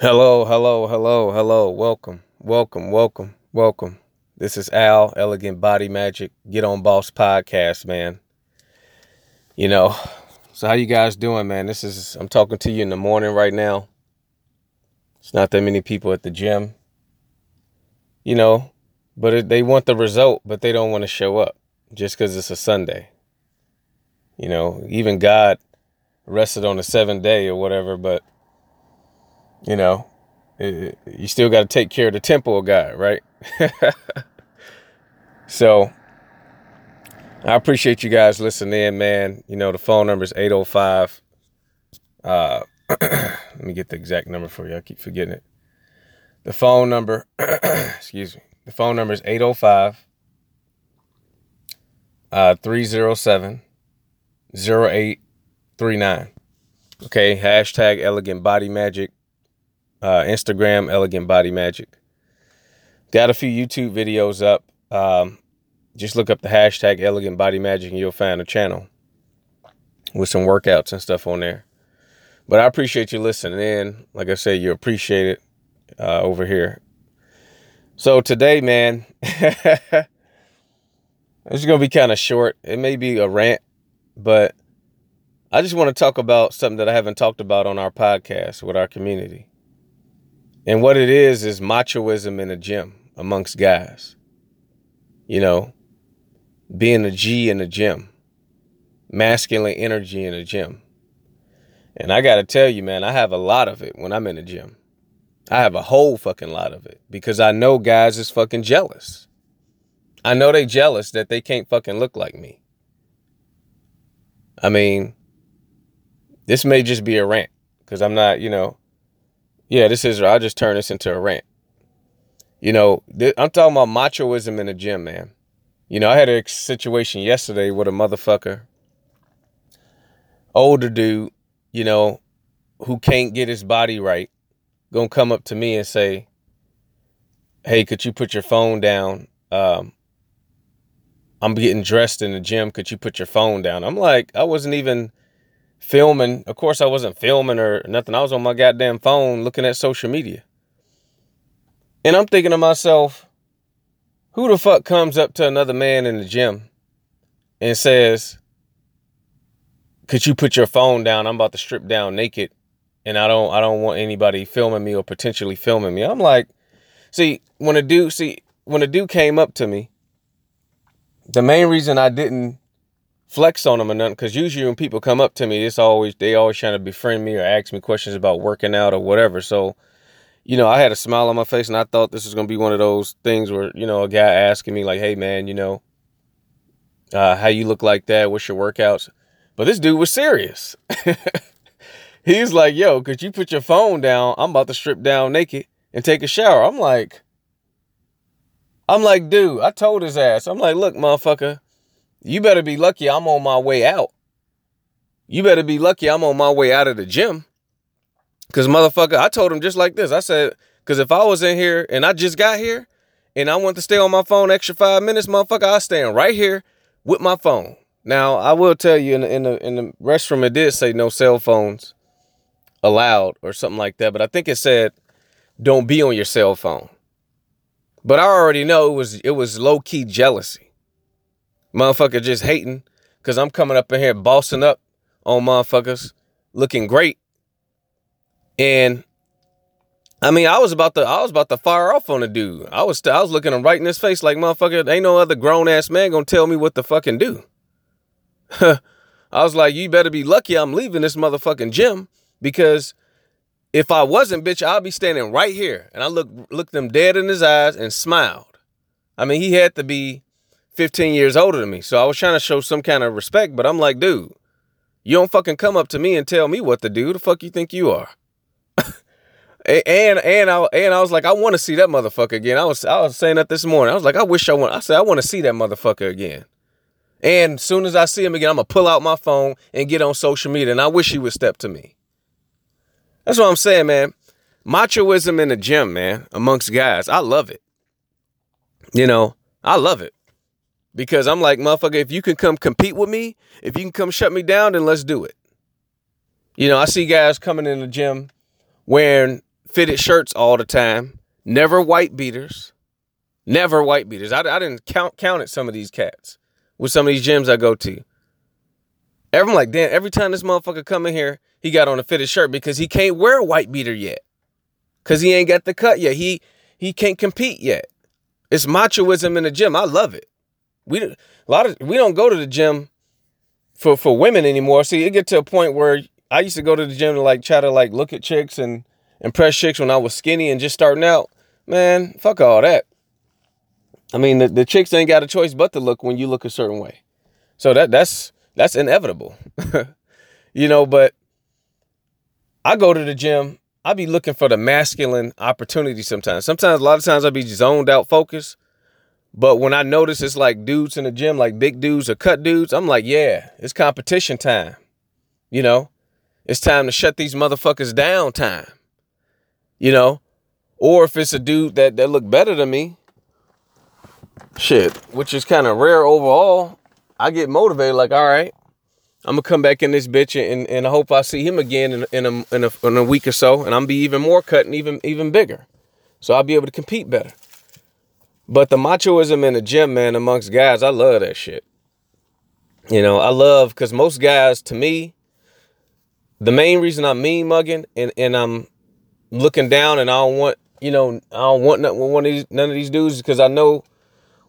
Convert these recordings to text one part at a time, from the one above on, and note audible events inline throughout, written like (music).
Hello, hello, hello, hello. Welcome, welcome, welcome, welcome. This is Al, Elegant Body Magic, Get On Boss podcast, man. You know, so how you guys doing, man? This is I'm talking to you in the morning right now. It's not that many people at the gym. You know, but it, they want the result, but they don't want to show up just because it's a Sunday. You know, even God rested on the seventh day or whatever, but you know, you still got to take care of the temple God, right? (laughs) so I appreciate you guys listening in, man. You know, the phone number is 805. Uh, (clears throat) let me get the exact number for you. I keep forgetting it. The phone number, (clears throat) excuse me, the phone number is 805 uh, 307 0839. Okay, hashtag elegant body magic, uh, Instagram elegant body magic. Got a few YouTube videos up. Um, just look up the hashtag elegant body magic and you'll find a channel with some workouts and stuff on there. But I appreciate you listening in. Like I said, you appreciate it uh, over here. So today, man, (laughs) it's gonna be kind of short. It may be a rant, but I just want to talk about something that I haven't talked about on our podcast with our community. And what it is is machoism in a gym amongst guys. You know, being a G in a gym, masculine energy in a gym. And I got to tell you, man, I have a lot of it when I'm in the gym. I have a whole fucking lot of it because I know guys is fucking jealous. I know they jealous that they can't fucking look like me. I mean, this may just be a rant because I'm not, you know, yeah, this is, I'll just turn this into a rant. You know, I'm talking about machoism in the gym, man. You know, I had a situation yesterday with a motherfucker, older dude, you know, who can't get his body right gonna come up to me and say, "Hey, could you put your phone down? Um, I'm getting dressed in the gym. Could you put your phone down?" I'm like, I wasn't even filming. Of course, I wasn't filming or nothing. I was on my goddamn phone looking at social media, and I'm thinking to myself, who the fuck comes up to another man in the gym and says, "Could you put your phone down? I'm about to strip down naked." and I don't I don't want anybody filming me or potentially filming me. I'm like, see, when a dude see when a dude came up to me, the main reason I didn't flex on them or nothing, because usually when people come up to me, it's always they always trying to befriend me or ask me questions about working out or whatever. So, you know, I had a smile on my face and I thought this was gonna be one of those things where, you know, a guy asking me, like, hey man, you know, uh, how you look like that, what's your workouts? But this dude was serious. (laughs) He's like, yo, could you put your phone down? I'm about to strip down naked and take a shower. I'm like, I'm like, dude, I told his ass, I'm like, look, motherfucker, you better be lucky I'm on my way out. You better be lucky I'm on my way out of the gym. Cause motherfucker, I told him just like this. I said, cause if I was in here and I just got here and I want to stay on my phone extra five minutes, motherfucker, I stand right here with my phone. Now I will tell you in the in the in the restroom it did say no cell phones allowed or something like that. But I think it said don't be on your cell phone. But I already know it was it was low key jealousy. Motherfucker just hating because I'm coming up in here bossing up on motherfuckers looking great. And I mean, I was about to I was about to fire off on the dude. I was I was looking him right in his face like motherfucker, ain't no other grown ass man gonna tell me what to fucking do. (laughs) I was like, you better be lucky I'm leaving this motherfucking gym because if I wasn't, bitch, I'll be standing right here. And I look looked him dead in his eyes and smiled. I mean, he had to be 15 years older than me. So I was trying to show some kind of respect, but I'm like, dude, you don't fucking come up to me and tell me what to do. The fuck you think you are? (laughs) and and I and I was like, I want to see that motherfucker again. I was I was saying that this morning. I was like, I wish I want. I said I want to see that motherfucker again. And soon as I see him again, I'm gonna pull out my phone and get on social media. And I wish he would step to me. That's what I'm saying, man. Machoism in the gym, man, amongst guys. I love it. You know, I love it. Because I'm like, motherfucker, if you can come compete with me, if you can come shut me down, then let's do it. You know, I see guys coming in the gym wearing fitted shirts all the time, never white beaters, never white beaters. I, I didn't count count at some of these cats with some of these gyms I go to. Everyone like, damn, every time this motherfucker come in here, he got on a fitted shirt because he can't wear a white beater yet. Cause he ain't got the cut yet. He he can't compete yet. It's machoism in the gym. I love it. We a lot of we don't go to the gym for for women anymore. See, it get to a point where I used to go to the gym to like try to like look at chicks and impress chicks when I was skinny and just starting out. Man, fuck all that. I mean, the, the chicks ain't got a choice but to look when you look a certain way. So that that's that's inevitable. (laughs) you know, but I go to the gym, I be looking for the masculine opportunity sometimes. Sometimes a lot of times I be zoned out focused. But when I notice it's like dudes in the gym, like big dudes or cut dudes, I'm like, yeah, it's competition time. You know, it's time to shut these motherfuckers down time. You know, or if it's a dude that, that look better than me, shit, which is kind of rare overall, I get motivated like, all right, I'm gonna come back in this bitch and, and I hope I see him again in, in, a, in, a, in a week or so, and I'm be even more cut and even even bigger, so I'll be able to compete better. But the machoism in the gym, man, amongst guys, I love that shit. You know, I love because most guys, to me, the main reason I'm mean mugging and and I'm looking down and I don't want you know I don't want none, one of these, none of these dudes because I know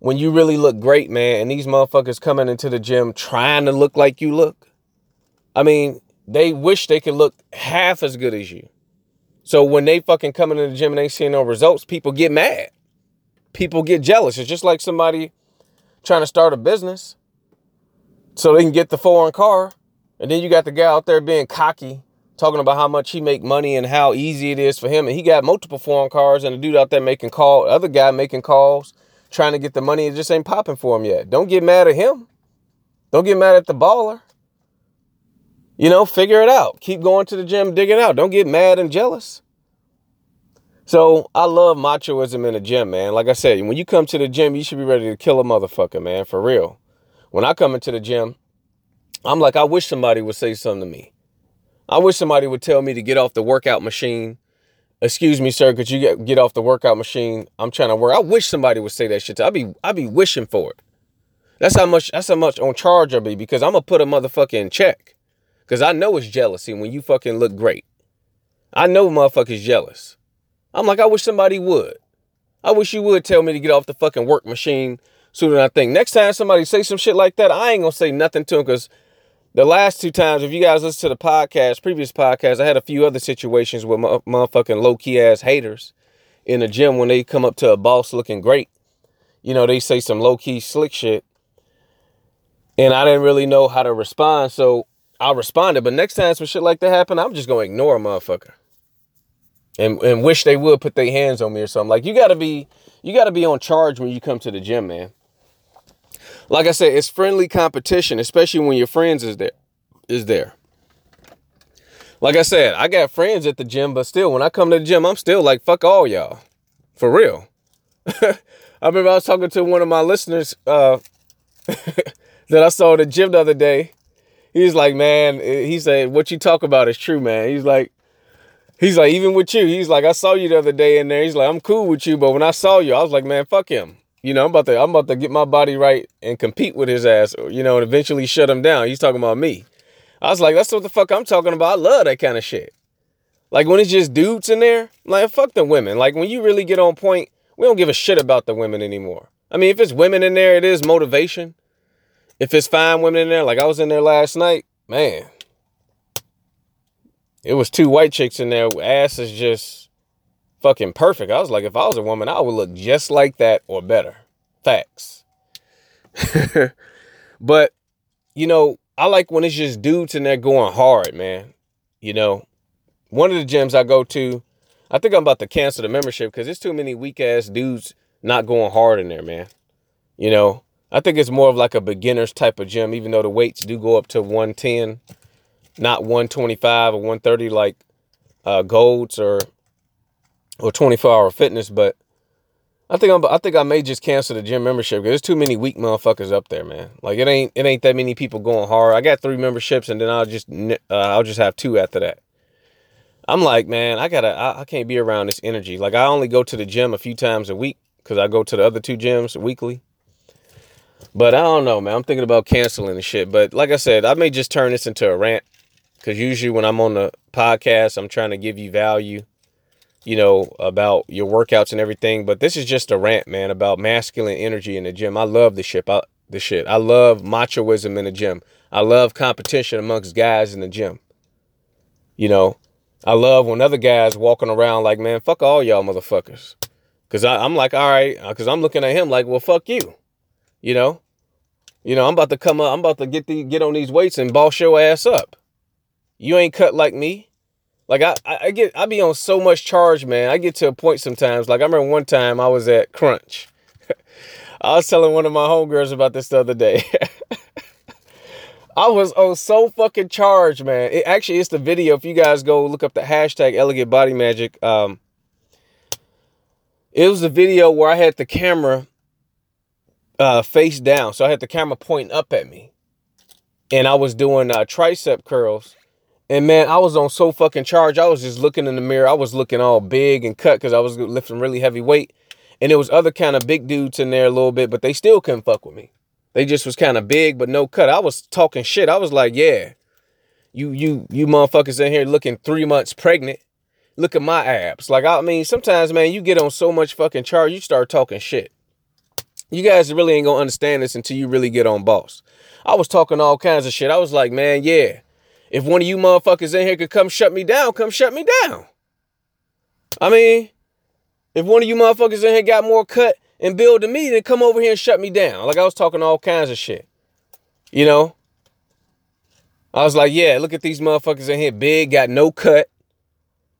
when you really look great, man, and these motherfuckers coming into the gym trying to look like you look, I mean, they wish they could look half as good as you. So when they fucking come into the gym and they see no results, people get mad. People get jealous. It's just like somebody trying to start a business so they can get the foreign car. And then you got the guy out there being cocky, talking about how much he make money and how easy it is for him. And he got multiple foreign cars and a dude out there making call, other guy making calls trying to get the money. It just ain't popping for him yet. Don't get mad at him. Don't get mad at the baller. You know, figure it out. Keep going to the gym, digging out. Don't get mad and jealous. So I love machoism in the gym, man. Like I said, when you come to the gym, you should be ready to kill a motherfucker, man, for real. When I come into the gym, I'm like, I wish somebody would say something to me. I wish somebody would tell me to get off the workout machine excuse me, sir, could you get, get off the workout machine? I'm trying to work. I wish somebody would say that shit. To, I'd be I'd be wishing for it. That's how much that's how much on charge I'll be because I'm gonna put a motherfucker in check. Cause I know it's jealousy when you fucking look great. I know motherfuckers jealous. I'm like, I wish somebody would. I wish you would tell me to get off the fucking work machine sooner than I think. Next time somebody say some shit like that, I ain't gonna say nothing to them because the last two times, if you guys listen to the podcast, previous podcast, I had a few other situations with my motherfucking low key ass haters in the gym when they come up to a boss looking great. You know, they say some low key slick shit. And I didn't really know how to respond. So I responded. But next time some shit like that happen, I'm just to ignore a motherfucker. And, and wish they would put their hands on me or something. Like you gotta be, you gotta be on charge when you come to the gym, man like I said, it's friendly competition, especially when your friends is there is there. Like I said, I got friends at the gym, but still, when I come to the gym, I'm still like, fuck all y'all. For real. (laughs) I remember I was talking to one of my listeners uh, (laughs) that I saw at the gym the other day. He's like, man, he said, what you talk about is true, man. He's like, he's like, even with you, he's like, I saw you the other day in there. He's like, I'm cool with you, but when I saw you, I was like, man, fuck him. You know, I'm about to I'm about to get my body right and compete with his ass, you know, and eventually shut him down. He's talking about me. I was like, that's what the fuck I'm talking about. I love that kind of shit. Like when it's just dudes in there, like fuck the women. Like when you really get on point, we don't give a shit about the women anymore. I mean, if it's women in there, it is motivation. If it's fine women in there, like I was in there last night, man. It was two white chicks in there. Ass is just fucking perfect. I was like, if I was a woman, I would look just like that or better. Facts. (laughs) but, you know, I like when it's just dudes in there going hard, man. You know, one of the gyms I go to, I think I'm about to cancel the membership because there's too many weak ass dudes not going hard in there, man. You know, I think it's more of like a beginner's type of gym, even though the weights do go up to 110, not 125 or 130 like uh, Golds or or 24 hour fitness, but I think I'm, I think I may just cancel the gym membership because there's too many weak motherfuckers up there, man. Like it ain't it ain't that many people going hard. I got three memberships and then I'll just uh, I'll just have two after that. I'm like, man, I gotta, I, I can't be around this energy. Like, I only go to the gym a few times a week because I go to the other two gyms weekly. But I don't know, man. I'm thinking about canceling the shit. But like I said, I may just turn this into a rant because usually when I'm on the podcast, I'm trying to give you value, you know, about your workouts and everything. But this is just a rant, man, about masculine energy in the gym. I love the shit. I, the shit. I love machoism in the gym. I love competition amongst guys in the gym. You know, I love when other guys walking around like, man, fuck all y'all motherfuckers. Cause I, I'm like, all right, uh, cause I'm looking at him like, well, fuck you. You know, you know, I'm about to come up, I'm about to get the get on these weights and boss your ass up. You ain't cut like me. Like I, I get, I be on so much charge, man. I get to a point sometimes. Like I remember one time I was at Crunch. (laughs) I was telling one of my homegirls about this the other day. (laughs) I was on so fucking charged, man. It actually it's the video. If you guys go look up the hashtag elegant body magic, um, it was a video where I had the camera uh, face down. So I had the camera pointing up at me. And I was doing uh, tricep curls. And man, I was on so fucking charge. I was just looking in the mirror. I was looking all big and cut because I was lifting really heavy weight. And there was other kind of big dudes in there a little bit, but they still couldn't fuck with me. They just was kind of big, but no cut. I was talking shit. I was like, yeah, you you you motherfuckers in here looking three months pregnant. Look at my abs. Like I mean, sometimes man, you get on so much fucking charge, you start talking shit. You guys really ain't gonna understand this until you really get on boss. I was talking all kinds of shit. I was like, man, yeah. If one of you motherfuckers in here could come shut me down, come shut me down. I mean, if one of you motherfuckers in here got more cut and build to me, then come over here and shut me down. Like I was talking all kinds of shit. You know? I was like, yeah, look at these motherfuckers in here. Big, got no cut,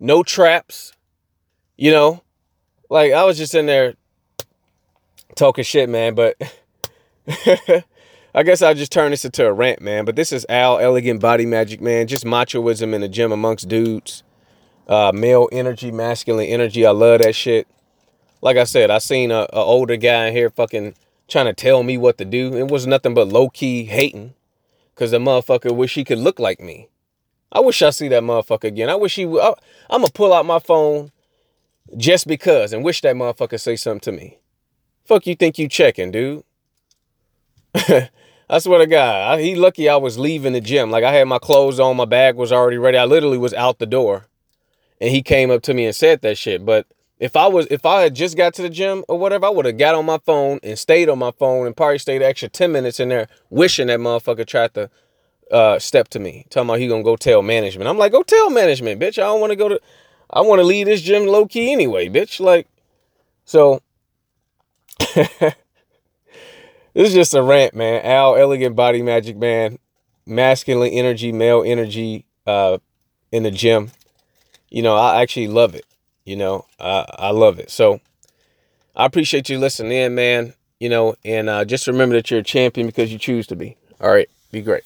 no traps. You know? Like I was just in there talking shit, man, but (laughs) I guess I'll just turn this into a rant, man. But this is Al Elegant Body Magic, man. Just machoism in the gym amongst dudes. Uh, male energy, masculine energy. I love that shit. Like I said, I seen a, a older guy in here fucking trying to tell me what to do. It was nothing but low key hating. Cause the motherfucker wish he could look like me. I wish I see that motherfucker again. I wish he would. I'm gonna pull out my phone just because and wish that motherfucker say something to me. Fuck you think you checking, dude? (laughs) I swear to God, I, he lucky I was leaving the gym. Like I had my clothes on, my bag was already ready. I literally was out the door, and he came up to me and said that shit. But if I was if I had just got to the gym or whatever, I would have got on my phone and stayed on my phone and probably stayed extra 10 minutes in there wishing that motherfucker tried to uh, step to me. Talking about he gonna go tell management. I'm like, go tell management, bitch. I don't wanna go to I wanna leave this gym low key anyway, bitch. Like, so (laughs) this is just a rant, man. Al Elegant Body Magic, man. Masculine energy, male energy, uh, in the gym. You know, I actually love it. You know, I, I love it. So I appreciate you listening in, man. You know, and uh, just remember that you're a champion because you choose to be. All right. Be great.